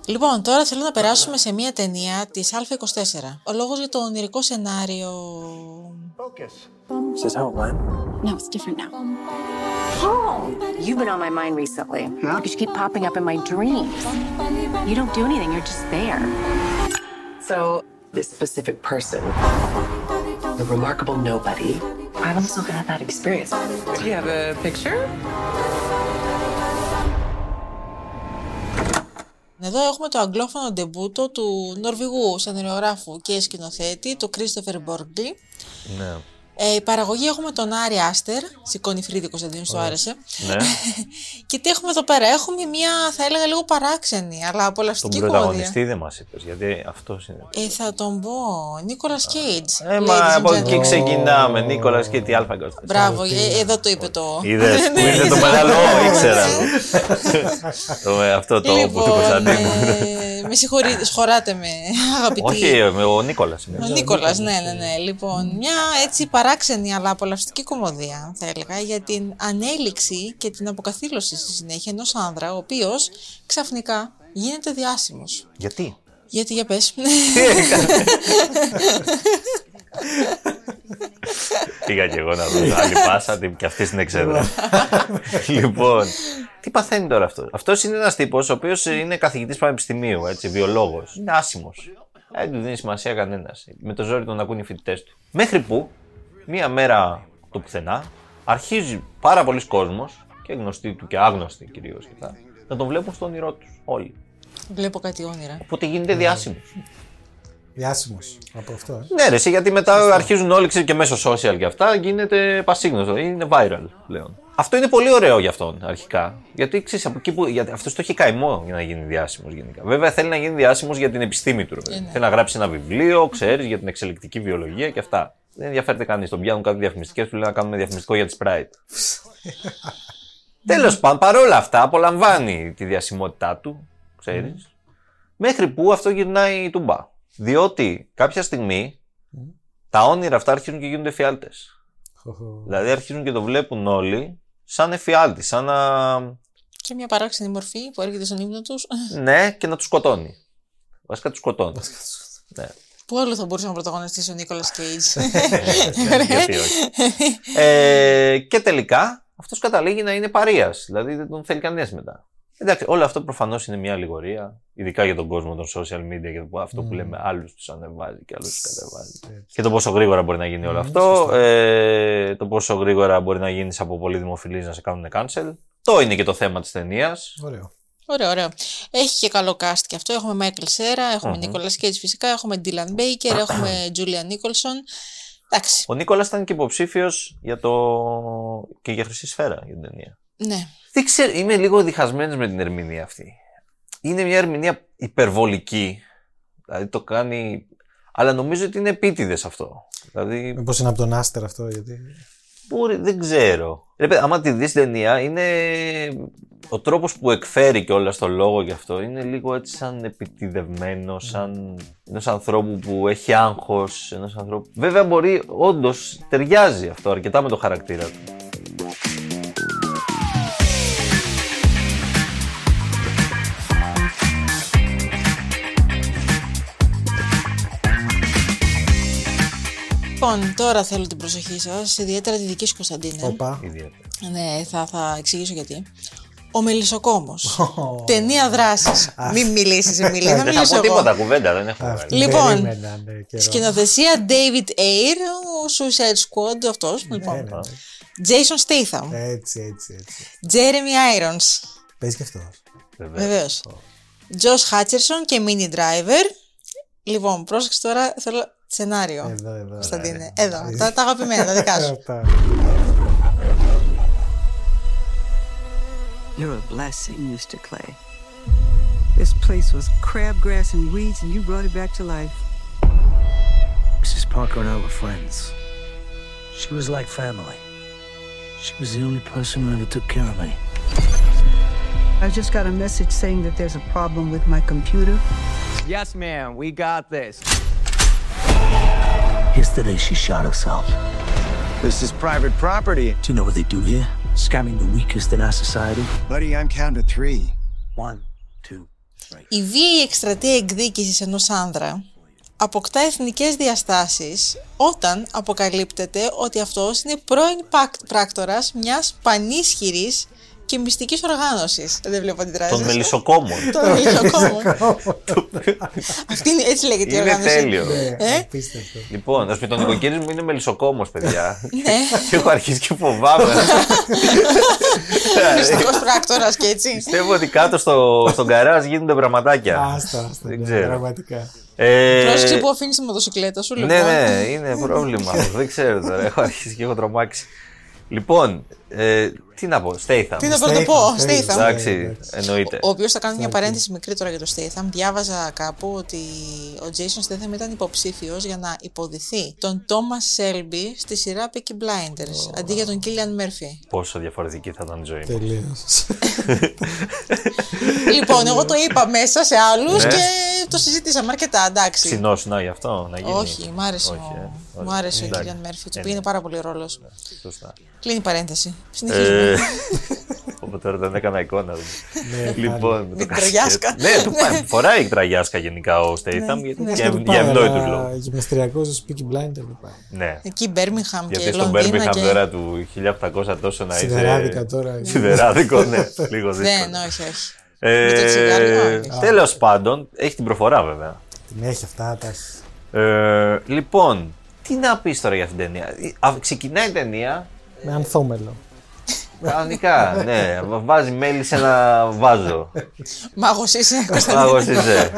Λοιπόν, τώρα θέλω να περάσουμε σε μια ταινία της Α24. Ο λόγος για το ονειρικό σενάριο... Is this how it went? No, it's different now. Paul, you've been on my mind recently. Yeah? Because you keep popping up in my dreams. You don't do anything, you're just there. So, this specific person, the remarkable nobody, I've also had that experience. Do you have a picture? Εδώ έχουμε το αγγλόφωνο ντεμπούτο του Νορβηγού σενεριογράφου και σκηνοθέτη, του Κρίστοφερ Μπόργκλι. Ναι. Ε, η παραγωγή έχουμε τον Άρη Άστερ, σηκώνει φρύδι Κωνσταντίνου, σου άρεσε. ναι. και τι έχουμε εδώ πέρα, έχουμε μια θα έλεγα λίγο παράξενη, αλλά Τον απολαυστική κομμωδία. πρωταγωνιστή δεν μας είπες, γιατί αυτός είναι. Ε, θα τον πω, Νίκολας Κέιτ. Ε, μα από εκεί ξεκινάμε. Νίκολας και τι Αλφα Μπράβο, ε, εδώ το είπε το. Είδες που ήρθε το μεγάλο «Ω», ήξερα. Το, ε, Αυτό το όπου του Κωνσταντίνου. ε, με συγχωρείτε, σχωράτε με, αγαπητοί. Όχι, ε, με ο Νίκολας. Ο Νίκολας, ναι, ναι, ναι. Λοιπόν, μια έτσι παράξενη αλλά απολαυστική κομμωδία, θα έλεγα, για την ανέλυξη και την αποκαθήλωση στη συνέχεια ενός άνδρα, ο οποίος ξαφνικά γίνεται διάσημος. Γιατί; Γιατί για πες. Πήγα και εγώ να δω άλλη πάσα τι- και αυτή την εξέδρα. λοιπόν, τι παθαίνει τώρα αυτό; Αυτός είναι ένας τύπος ο οποίος είναι καθηγητής πανεπιστημίου, έτσι, βιολόγος. Είναι άσημος. Δεν του δίνει σημασία κανένας. Με το ζόρι τον ακούν οι φοιτητές του. Μέχρι που μία μέρα το πουθενά αρχίζει πάρα πολλοί κόσμος και γνωστοί του και άγνωστοι κυρίως να τον βλέπουν στο όνειρό τους. Όλοι. Βλέπω κάτι όνειρα. Οπότε γίνεται διάσημος. Διάσημος από αυτός. Ε. Ναι, ρε, εσύ, γιατί μετά αρχίζουν όλοι ξέρεις, και μέσω social και αυτά γίνεται πασίγνωστο. Είναι viral πλέον. Αυτό είναι πολύ ωραίο για αυτόν αρχικά. Γιατί ξέρεις, από εκεί που. Γιατί αυτός το έχει καημό για να γίνει διάσημος γενικά. Βέβαια θέλει να γίνει διάσημος για την επιστήμη του. Ρε, παιδί. Ε, ναι. Θέλει να γράψει ένα βιβλίο, ξέρεις, για την εξελικτική βιολογία και αυτά. Δεν ενδιαφέρεται κανεί. Τον πιάνουν κάτι διαφημιστικές, του λένε να κάνουμε διαφημιστικό για τη Sprite. Τέλος πάντων, παρόλα αυτά, απολαμβάνει τη διασημότητά του, ξέρεις. Μέχρι που αυτό γυρνάει τουμπά. Διότι κάποια στιγμή τα όνειρα αυτά αρχίζουν και γίνονται εφιάλτες. Δηλαδή αρχίζουν και το βλέπουν όλοι σαν εφιάλτη, σαν να. Και μια παράξενη μορφή που έρχεται στον ύπνο τους. ναι, και να τους σκοτώνει. Βασικά τους σκοτώνει. ναι. Πού άλλο θα μπορούσε να πρωταγωνιστήσει ο Νίκολας Κέιτ. Γιατί όχι. ε, και τελικά αυτός καταλήγει να είναι παρεία. Δηλαδή δεν τον θέλει κανένας μετά. Εντάξει, όλο αυτό προφανώς είναι μια αλληγορία, ειδικά για τον κόσμο των social media και το- αυτό που λέμε, άλλους τους ανεβάζει και άλλους τους κατεβάζει. Και το πόσο γρήγορα μπορεί να γίνει όλο αυτό, ε, το πόσο γρήγορα μπορεί να γίνεις από πολύ δημοφιλή να σε κάνουν cancel. Το είναι και το θέμα της ταινίας. Ωραίο. Ωραίο, ωραίο. Έχει και καλό cast και αυτό. Έχουμε Μάικλ Σέρα, έχουμε Νίκολας Κέιτζ φυσικά, έχουμε Ντίλαν Μπέικερ, έχουμε Τζούλια Νίκολσον. Εντάξει. Ο Νίκολα ήταν και υποψήφιος για το. και για χρυσή σφαίρα για την ταινία. Ναι. Δεν ξέρω, είμαι λίγο διχασμένος με την ερμηνεία αυτή. Είναι μια ερμηνεία υπερβολική. Δηλαδή το κάνει. Αλλά νομίζω ότι είναι επίτηδες αυτό. Δηλαδή. Μήπως είναι από τον Άστερ αυτό, γιατί. Μπορεί, δεν ξέρω. Ρε παιδί, άμα τη δεις την ταινία, είναι ο τρόπος που εκφέρει και όλα στο λόγο γι' αυτό είναι λίγο έτσι σαν επιτιδευμένο, σαν ενός ανθρώπου που έχει άγχος, ενός ανθρώπου... Βέβαια μπορεί, όντως, ταιριάζει αυτό αρκετά με το χαρακτήρα του. Λοιπόν, τώρα θέλω την προσοχή σας, ιδιαίτερα τη δική σου Κωνσταντίνε. Οπα. Ιδιαίτερα. Ναι, θα, θα εξηγήσω γιατί. Ο Μελισσοκόμος. Ταινία δράσης. Μην μιλήσεις, Εμίλη. θα Δεν θα μιλήσω πω εγώ. τίποτα, κουβέντα, δεν έχω βγάλει. Αυτή Λοιπόν, περίμενα, ναι, καιρό. Σκηνοθεσία David Ayer, ο Suicide Squad αυτός. Ναι, Λοιπόν. ναι. Jason Statham. Έτσι, έτσι, έτσι. Jeremy Irons. Παίζει και αυτός. Βεβαίως. Βεβαίως. Josh Hutcherson και Mini Driver. Λοιπόν, πρόσεξε τώρα, θέλω σενάριο. Εδώ, εδώ. Κωνσταντίνε. Εδώ. Τα, τα αγαπημένα, τα δικά σου. Αυτά. You're a blessing, Mr. Clay. This place was crabgrass and weeds, and you brought it back to life. Mrs. Parker and I were friends. She was like family. She was the only person who ever took care of me. I just got a message saying that there's a problem with my computer. Yes, ma'am, we got this. Yesterday, she shot herself. This is private property. Do you know what they do here? Scamming the weakest in our society. Buddy, I'm counting to three. One, two. Η βίαιη εκστρατεία εκδίκησης ενός άνδρα αποκτά εθνικές διαστάσεις όταν αποκαλύπτεται ότι αυτός είναι πρώην πακ- πράκτορας μιας πανίσχυρης και μυστικής οργάνωσης. Δεν βλέπω αντιδράσεις. Των μελισσοκόμων. Των μελισσοκόμων. Αυτή είναι, έτσι λέγεται η Είναι οργάνωση. τέλειο. Ε; Απίστευτο. Λοιπόν, ας πούμε, τον νοικοκύρη μου είναι μελισσοκόμος, παιδιά. Ναι. και έχω αρχίσει και φοβάμαι. Μυστικός πράκτορας και έτσι. Πιστεύω ότι κάτω στο, στον καράζ γίνονται πραγματάκια. Άστα, άστα. Δεν ναι, ξέρω. Πραγματικά. Ε, Πρόσεξε που αφήνεις τη μοτοσυκλέτα σου, λοιπόν. ναι, ναι, είναι πρόβλημα. αυτό. Δεν ξέρω τώρα. Έχω αρχίσει και έχω τρομάξει. Λοιπόν, ε, τι να πω, Στέιθαμ. Τι να πω, να το πω, Statham. Εντάξει, εννοείται. Ο οποίος θα κάνω μια παρένθεση μικρή τώρα για το Statham. Διάβαζα κάπου ότι ο Jason Statham ήταν υποψήφιος για να υποδηθεί τον Thomas Shelby στη σειρά Peaky Blinders αντί για τον Killian Murphy. Πόσο διαφορετική θα ήταν η ζωή μου. Τελείως. λοιπόν, εγώ το είπα μέσα σε άλλους Ναι. και το συζητήσαμε αρκετά, εντάξει. Ξινόσουνα γι' αυτό να γίνει. Όχι, μ' άρεσε, Όχι, ο, ε, μου όχι. άρεσε ο Εντάξει. Killian Murphy. Του Ε, πήγαινε ναι. πάρα πολύ ο ρόλο. Σωστά. Κλείνει η παρένθεση. Συνεχίζουμε. Ε, Οπότε τώρα δεν έκανα εικόνα. Ναι, λοιπόν, Με το την κασκέτ. τραγιάσκα. Ναι, του πάει. Φοράει τραγιάσκα γενικά ο Στέιθαμ Ναι, για ναι. για- Του για πάει, ευνόητους αλλά λόγους. Γυμναστηριακό στο Peaky Blinder δεν πάει. Ναι. Εκεί Birmingham Γιατί και στον Λονδίνα Birmingham και... τώρα του 1800 τόσο να είσαι. Σιδεράδικα τώρα. Σιδεράδικο, ναι. Λίγο δύσκολο. Δεν, όχι, όχι. Με το τσιγάρο, Ε, όχι. Τέλος πάντων, έχει την προφορά βέβαια. Την έχει αυτά, τα έχει. Ε, λοιπόν, τι να πεις τώρα για αυτήν την ταινία; Α, Ξεκινάει η ταινία. Με ανθόμελο. Κανονικά, ναι. Βάζει μέλι σε ένα βάζο. Μάγος είσαι, Κωνσταντίνε. Μάγος είσαι.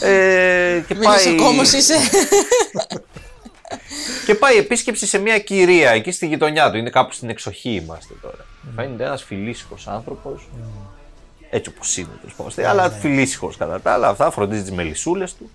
Ε, και πάει, Μελισσοκόμος είσαι. και πάει επίσκεψη σε μια κυρία εκεί στη γειτονιά του. Είναι κάπου στην εξοχή είμαστε τώρα. Φαίνεται ένας φιλήσυχος άνθρωπος. Έτσι όπως είναι, τέλος πάντων. Αλλά φιλήσυχος κατά τα άλλα. Αυτά φροντίζει τις μελισσούλες του.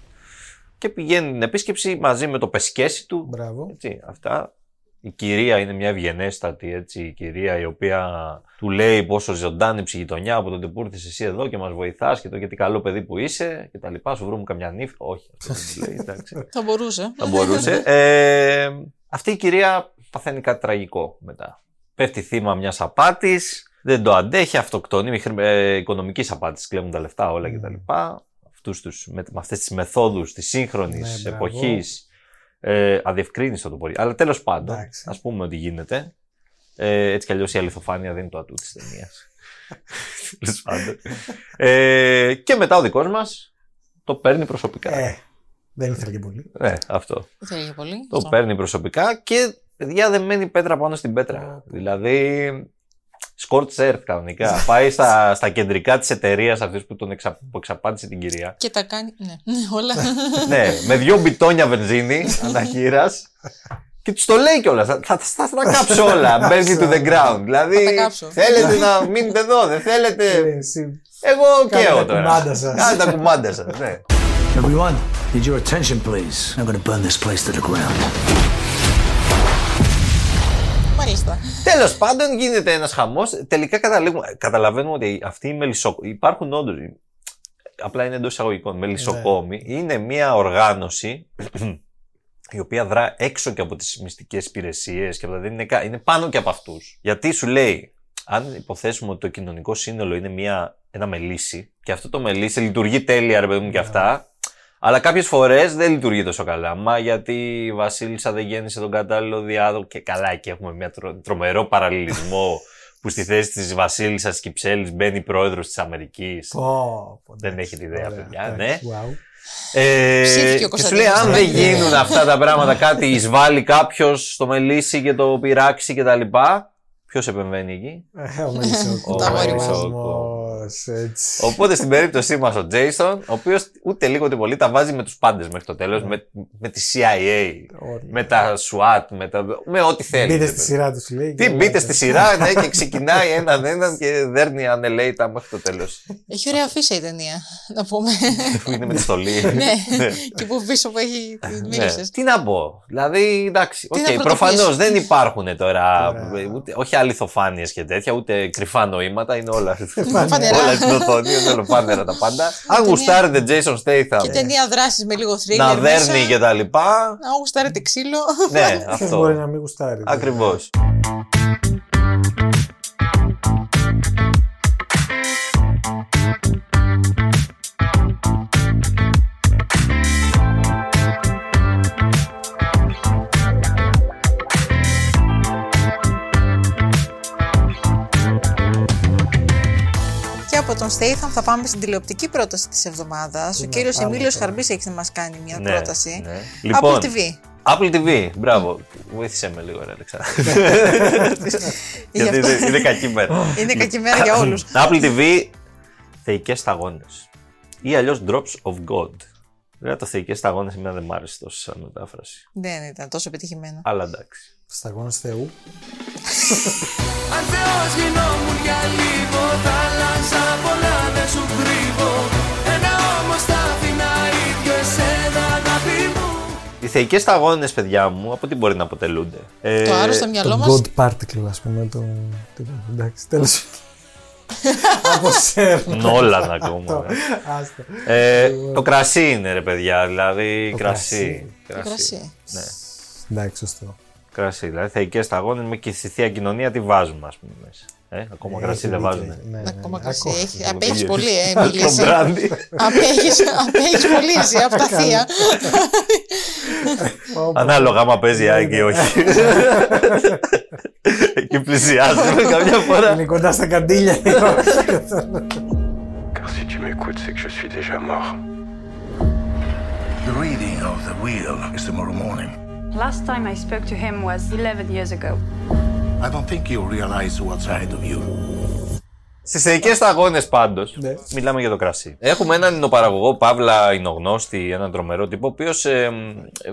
Και πηγαίνει την επίσκεψη μαζί με το πεσκέσι του. Μπράβο. Έτσι, αυτά. Η κυρία είναι μια ευγενέστατη έτσι, η κυρία η οποία του λέει πόσο ζωντάνη η γειτονιά από τότε που ήρθες εσύ εδώ και μας βοηθάς και το γιατί καλό παιδί που είσαι και τα λοιπά. Σου βρούμε καμιά νύφη. Όχι, αυτό δεν του λέει, εντάξει. Θα μπορούσε. Θα μπορούσε. Ε, αυτή η κυρία παθαίνει κάτι τραγικό μετά. Πέφτει θύμα μιας απάτης, δεν το αντέχει, αυτοκτονεί με χρη- ε, οικονομικής απάτης, κλέβουν τα λεφτά όλα κτλ. Αυτούς τους, με, με αυτές τις μεθόδους της σύγχρονης Ναι, μπράβο. Εποχή. Ε, αδιευκρίνηστο το μπορεί. Αλλά τέλος πάντων, Εντάξει. ας πούμε ότι γίνεται. Ε, έτσι κι αλλιώς η αληθοφάνεια δεν είναι το ατού της ταινίας. Τέλος πάντων. Ε, και μετά ο δικός μας το παίρνει προσωπικά. Ε, δεν ήθελε και πολύ. Ναι, αυτό. Δεν θέλει πολύ. Το Αυτό. παίρνει προσωπικά και παιδιά δεν μένει πέτρα πάνω στην πέτρα. Δηλαδή, Scorch Earth κανονικά. Πάει στα, στα κεντρικά της εταιρείας αυτής που, τον εξα, που εξαπάτησε την κυρία. Και τα κάνει. Ναι, ναι, όλα. ναι, με δύο μπιτόνια βενζίνη αναχείρας. Και τους το λέει κιόλας. Θα, θα, θα, θα τα κάψω όλα. Μπαίνει to the ground. Δηλαδή, τα κάψω. θέλετε να μείνετε εδώ, δεν θέλετε; Ε, εσύ, Εγώ Κάντε καίω τα τώρα. κουμάντα σας. Κάντε τα κουμάντα σας. Ναι. Everyone, need your attention, please. I'm gonna burn this place to the ground. Μάλιστα. Τέλος πάντων, γίνεται ένας χαμός. Τελικά καταλήγουμε, καταλαβαίνουμε ότι αυτοί οι μελισσοκόμοι. Υπάρχουν όντως. Απλά είναι εντός εισαγωγικών. Μελισσοκόμοι είναι μια οργάνωση η οποία δρά έξω και από τις μυστικές υπηρεσίες και από τα- δεν είναι, κα- είναι πάνω και από αυτούς. Γιατί σου λέει, αν υποθέσουμε ότι το κοινωνικό σύνολο είναι μια, ένα μελίσι και αυτό το μελίσι λειτουργεί τέλεια, ρε παιδί μου, και αυτά, αλλά κάποιες φορές δεν λειτουργεί τόσο καλά. Μα γιατί η Βασίλισσα δεν γέννησε τον κατάλληλο διάδοχο και καλά, εκεί έχουμε μια τρο, τρομερό παραλληλισμό που στη θέση της Βασίλισσας Κυψέλης μπαίνει πρόεδρος της Αμερικής. Πω, πω, Δεν εντάξει, έχετε ιδέα, ωραία, παιδιά, εντάξει, ναι. wow. Ε, Ψήθηκε ο και σου λέει, Κωνσταντίνος αν τώρα. δεν γίνουν αυτά τα πράγματα, κάτι εισβάλλει κάποιος στο μελίσι και το πειράξει και τα λοιπά. Ποιος επεμβαίνει εκεί; Ε, Ο Μελισσοκόμος, Τα αγόρι μας. Έτσι. Οπότε στην περίπτωσή μας ο Jason, ο οποίος ούτε λίγο ούτε πολύ τα βάζει με τους πάντες μέχρι το τέλος, με, με τη CIA, Όλοι. με τα SWAT, με, τα, με ό,τι θέλει. Μπείτε στη σειρά τους, λέει. Τι και μπείτε όλα. στη σειρά, ναι, και ξεκινάει έναν έναν και δέρνει ανελέητα μέχρι το τέλος. Έχει ωραία αφίσα η ταινία, να πούμε. που είναι με τη στολή. ναι, και που πίσω που έχει. Ναι. Μίλησε. Τι να πω. Δηλαδή, εντάξει, Τι οκ, να πρωτοπείς. προφανώς δεν υπάρχουν τώρα. Τώρα. Ούτε, όχι αληθοφάνειες και τέτοια, ούτε κρυφά νοήματα. Είναι όλα, Φανερά. όλα στην οθόνη, είναι ολοφάνερα τα πάντα. Αν ταινία- γουστάρετε Jason Statham, Και ταινία δράσης με λίγο thriller. να μέσα. δέρνει και τα λοιπά. Να γουστάρετε ξύλο. Ναι, Ποιος μπορεί αυτό. να μην γουστάρει. Ακριβώς. Και από τον Στέιθαμ θα πάμε στην τηλεοπτική πρόταση της εβδομάδας. Ο να κύριος πάμε Εμίλιος τώρα. Χαρμπής έχει να μας κάνει μια Ναι, πρόταση. ναι. Λοιπόν, Apple TV. Apple TV, μπράβο. Βοήθησε με λίγο, ρε Αλεξάνδρα. Γι' Γιατί αυτό. είναι, είναι κακή μέρα. Είναι κακή μέρα για όλους. Apple TV, θεϊκές σταγόνες. Ή αλλιώς Drops of God. Βέβαια το θεϊκές σταγόνες εμένα δεν μ' άρεσε τόσο σαν μετάφραση. Δεν ήταν τόσο επιτυχημένο. Αλλά εντάξει. Σταγόνες Θεού. Αν Θεός γινόμουν για λίγο Θα άλλαζα πολλά δεν σου κρύβω Ένα όμως θα άφηνα ίδιο εσένα αγάπη μου Οι θεϊκές σταγόνες, παιδιά μου, από τι μπορεί να αποτελούνται; Ε, Το άρρωστο μυαλό Το μα. God Particle, ας πούμε. Το... τίποτα. Εντάξει, τέλος. Από σέρνα. Νόλαν ακόμα. ρε. Άστα. Ε, το κρασί είναι, ρε παιδιά. Δηλαδή, Το κρασί. Το κρασί. Ναι. Εντάξει, σωστό. Κρασί. Δηλαδή, θεϊκέ σταγόνε με και στη θεία κοινωνία τι βάζουμε, ας πούμε. Μέσα. Ε, ακόμα Ε, κρασί έχει δεν δίκιο. βάζουν. Ναι, ναι, Ακόμα ναι. κρασί. Ακόμα. Έχει- Απέχεις ίδιο. πολύ, ε, Το Εμίλη. μπράντι. Απέχεις απέχεις πολύ εσύ από τα θεία. Ανάλογα άμα παίζει η Άγκη ή όχι. Εκεί πλησιάζουμε καμιά φορά. Είναι κοντά στα καντήλια. Car si tu m'écoutes, c'est que je suis déjà mort. The reading of the wheel is tomorrow morning. Last time I spoke to him was 11 years ago. I don't think you realize what's ahead of you. Στις θεϊκές σταγόνε πάντως, Ναι. μιλάμε για το κρασί. Έχουμε έναν εινοπαραγωγό, Παύλα Ινογνώστη, έναν τρομερό τύπο, ο οποίος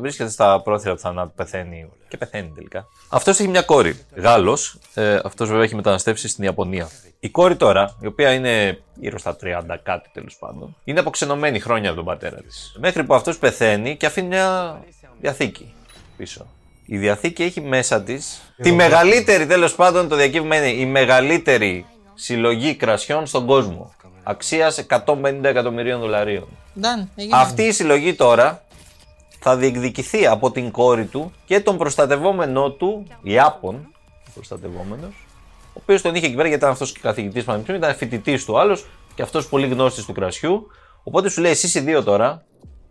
βρίσκεται στα πρόθυρα του θανάτου, πεθαίνει και πεθαίνει τελικά. Αυτός έχει μια κόρη, Γάλλος. Ε, Αυτός βέβαια έχει μεταναστεύσει στην Ιαπωνία. Η κόρη τώρα, η οποία είναι γύρω στα 30 κάτι τέλος πάντων, είναι αποξενωμένη χρόνια από τον πατέρα της. Μέχρι που αυτός πεθαίνει και αφήνει μια διαθήκη πίσω. Η διαθήκη έχει μέσα της τη μεγαλύτερη, τέλος πάντων, το διακύβημα είναι η μεγαλύτερη συλλογή κρασιών στον κόσμο. Αξίας 150 εκατομμυρίων δολαρίων. Νταν, έγινε. Αυτή η συλλογή τώρα θα διεκδικηθεί από την κόρη του και τον προστατευόμενό του, Ιάπων, προστατευόμενος, ο οποίος τον είχε εκεί πέρα γιατί ήταν αυτός και καθηγητής πανεπιστημίου, ήταν φοιτητής του άλλος και αυτός πολύ γνώστης του κρασιού. Οπότε σου λέει: Εσείς οι δύο τώρα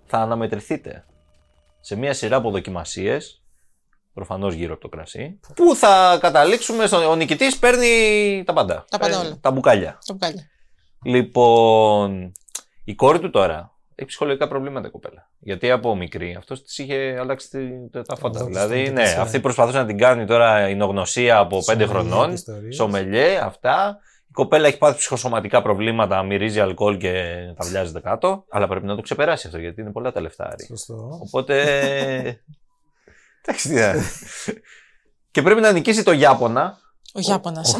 θα αναμετρηθείτε σε μια σειρά από δοκιμασίες, προφανώς γύρω από το κρασί, που θα καταλήξουμε στο. Ο νικητής παίρνει τα πάντα. Τα πάντα Παίρνει όλα. Τα μπουκάλια. Το μπουκάλι. Λοιπόν, η κόρη του τώρα έχει ψυχολογικά προβλήματα η κοπέλα. Γιατί από μικρή αυτός της είχε αλλάξει τη- τα- τα φώτα. Αυτό Δηλαδή, ήταν ναι, τέσσερα. αυτή προσπαθούσε να την κάνει τώρα η νογνωσία από 5 Σομελιέ χρονών. και ιστορίες. Σομελιέ, αυτά. Η κοπέλα έχει πάθει ψυχοσωματικά προβλήματα, μυρίζει αλκοόλ και τα βλιάζεται κάτω. Αλλά πρέπει να το ξεπεράσει αυτό γιατί είναι πολλά τα λεφτά. Άρη. Σωστό. Οπότε. Εντάξει, τι να- Και πρέπει να νικήσει το Ιάπωνα, Ο Ιάπωνας.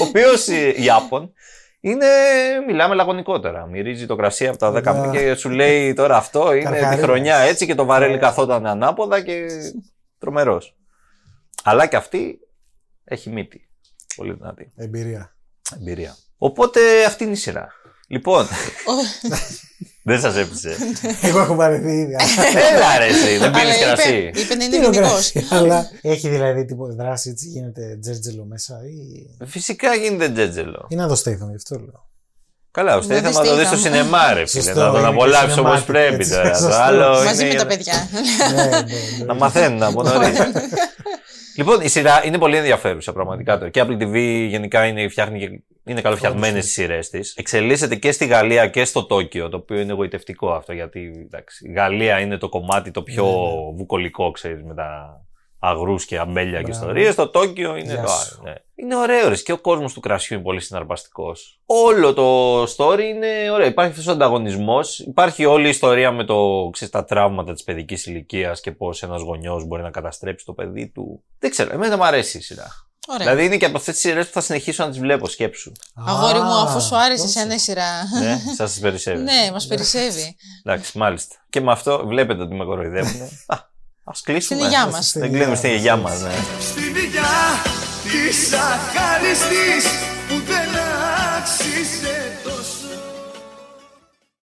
ο οποίος Ιάπων είναι, μιλάμε λαγωνικότερα. Μυρίζει το κρασί από τα 10 Ναι. και σου λέει τώρα αυτό είναι τη Καρχαρίας. χρονιά έτσι και το βαρέλι Ναι. καθόταν ανάποδα και τρομερός. Αλλά και αυτή έχει μύτη. Πολύ δυνατή Εμπειρία. εμπειρία. Οπότε αυτή είναι η σειρά. Λοιπόν, δεν σας έπεισε. Εγώ έχω βαρεθεί ήδη. Έλα ρε εσύ, δεν Αλλά πίνεις είπε- κρασί. Είπε να Τι είναι γενικός. κρασί, Αλλά έχει δηλαδή τίποτα δράση, έτσι γίνεται τζέρτζελο μέσα ή. Φυσικά γίνεται τζέτζελο. ή να το στέιθον, γι' αυτό λέω. Καλά, ο Δεν Στέιθαμ δεις θα το δεις Statham. στο σινεμά, ρε φίλε. Σωστό, Να τον είναι και απολαύσει όπως cinematic, πρέπει έτσι, τώρα. Το σωστό. άλλο Μαζί είναι με για τα να- παιδιά. ναι, ναι, ναι. Να μαθαίνουν από νωρίς. λοιπόν, η σειρά είναι πολύ ενδιαφέρουσα πραγματικά τώρα. Και η Apple TV γενικά είναι, φτιάχνει και είναι καλοφτιαγμένες οι σειρές της. Εξελίσσεται και στη Γαλλία και στο Τόκιο, το οποίο είναι εγωιτευτικό αυτό γιατί εντάξει, η Γαλλία είναι το κομμάτι το πιο Ναι, ναι. βουκολικό, ξέρεις, με τα αγρούς και αμπέλια και Μπράβο. ιστορίες. Το Τόκιο είναι Γεια το σου. άλλο. Ναι. Είναι ωραίο, ρε. Και ο κόσμος του κρασιού είναι πολύ συναρπαστικός. Όλο το story είναι ωραίο. Υπάρχει αυτός ο ανταγωνισμός. Υπάρχει όλη η ιστορία με το, ξέρεις, τα τραύματα της παιδικής ηλικίας και πώς ένας γονιός μπορεί να καταστρέψει το παιδί του. Δεν ξέρω. Εμένα μου αρέσει η σειρά. Ωραία. Δηλαδή είναι και από αυτές τις σειρές που θα συνεχίσω να τις βλέπω. Σκέψου. Αγόρι μου, Α, αφού σου άρεσε τόσο. εσένα η σειρά. ναι, σας περισσεύει. Ναι, μας περισσεύει. Εντάξει, μάλιστα. Και με αυτό βλέπετε ότι με κοροϊδεύουν. Α, Ας κλείσουμε. Στην υγειά μας. Δεν κλείνουμε στην υγειά μας, ναι. Στην υγειά της αχάριστης που δεν άξιζε το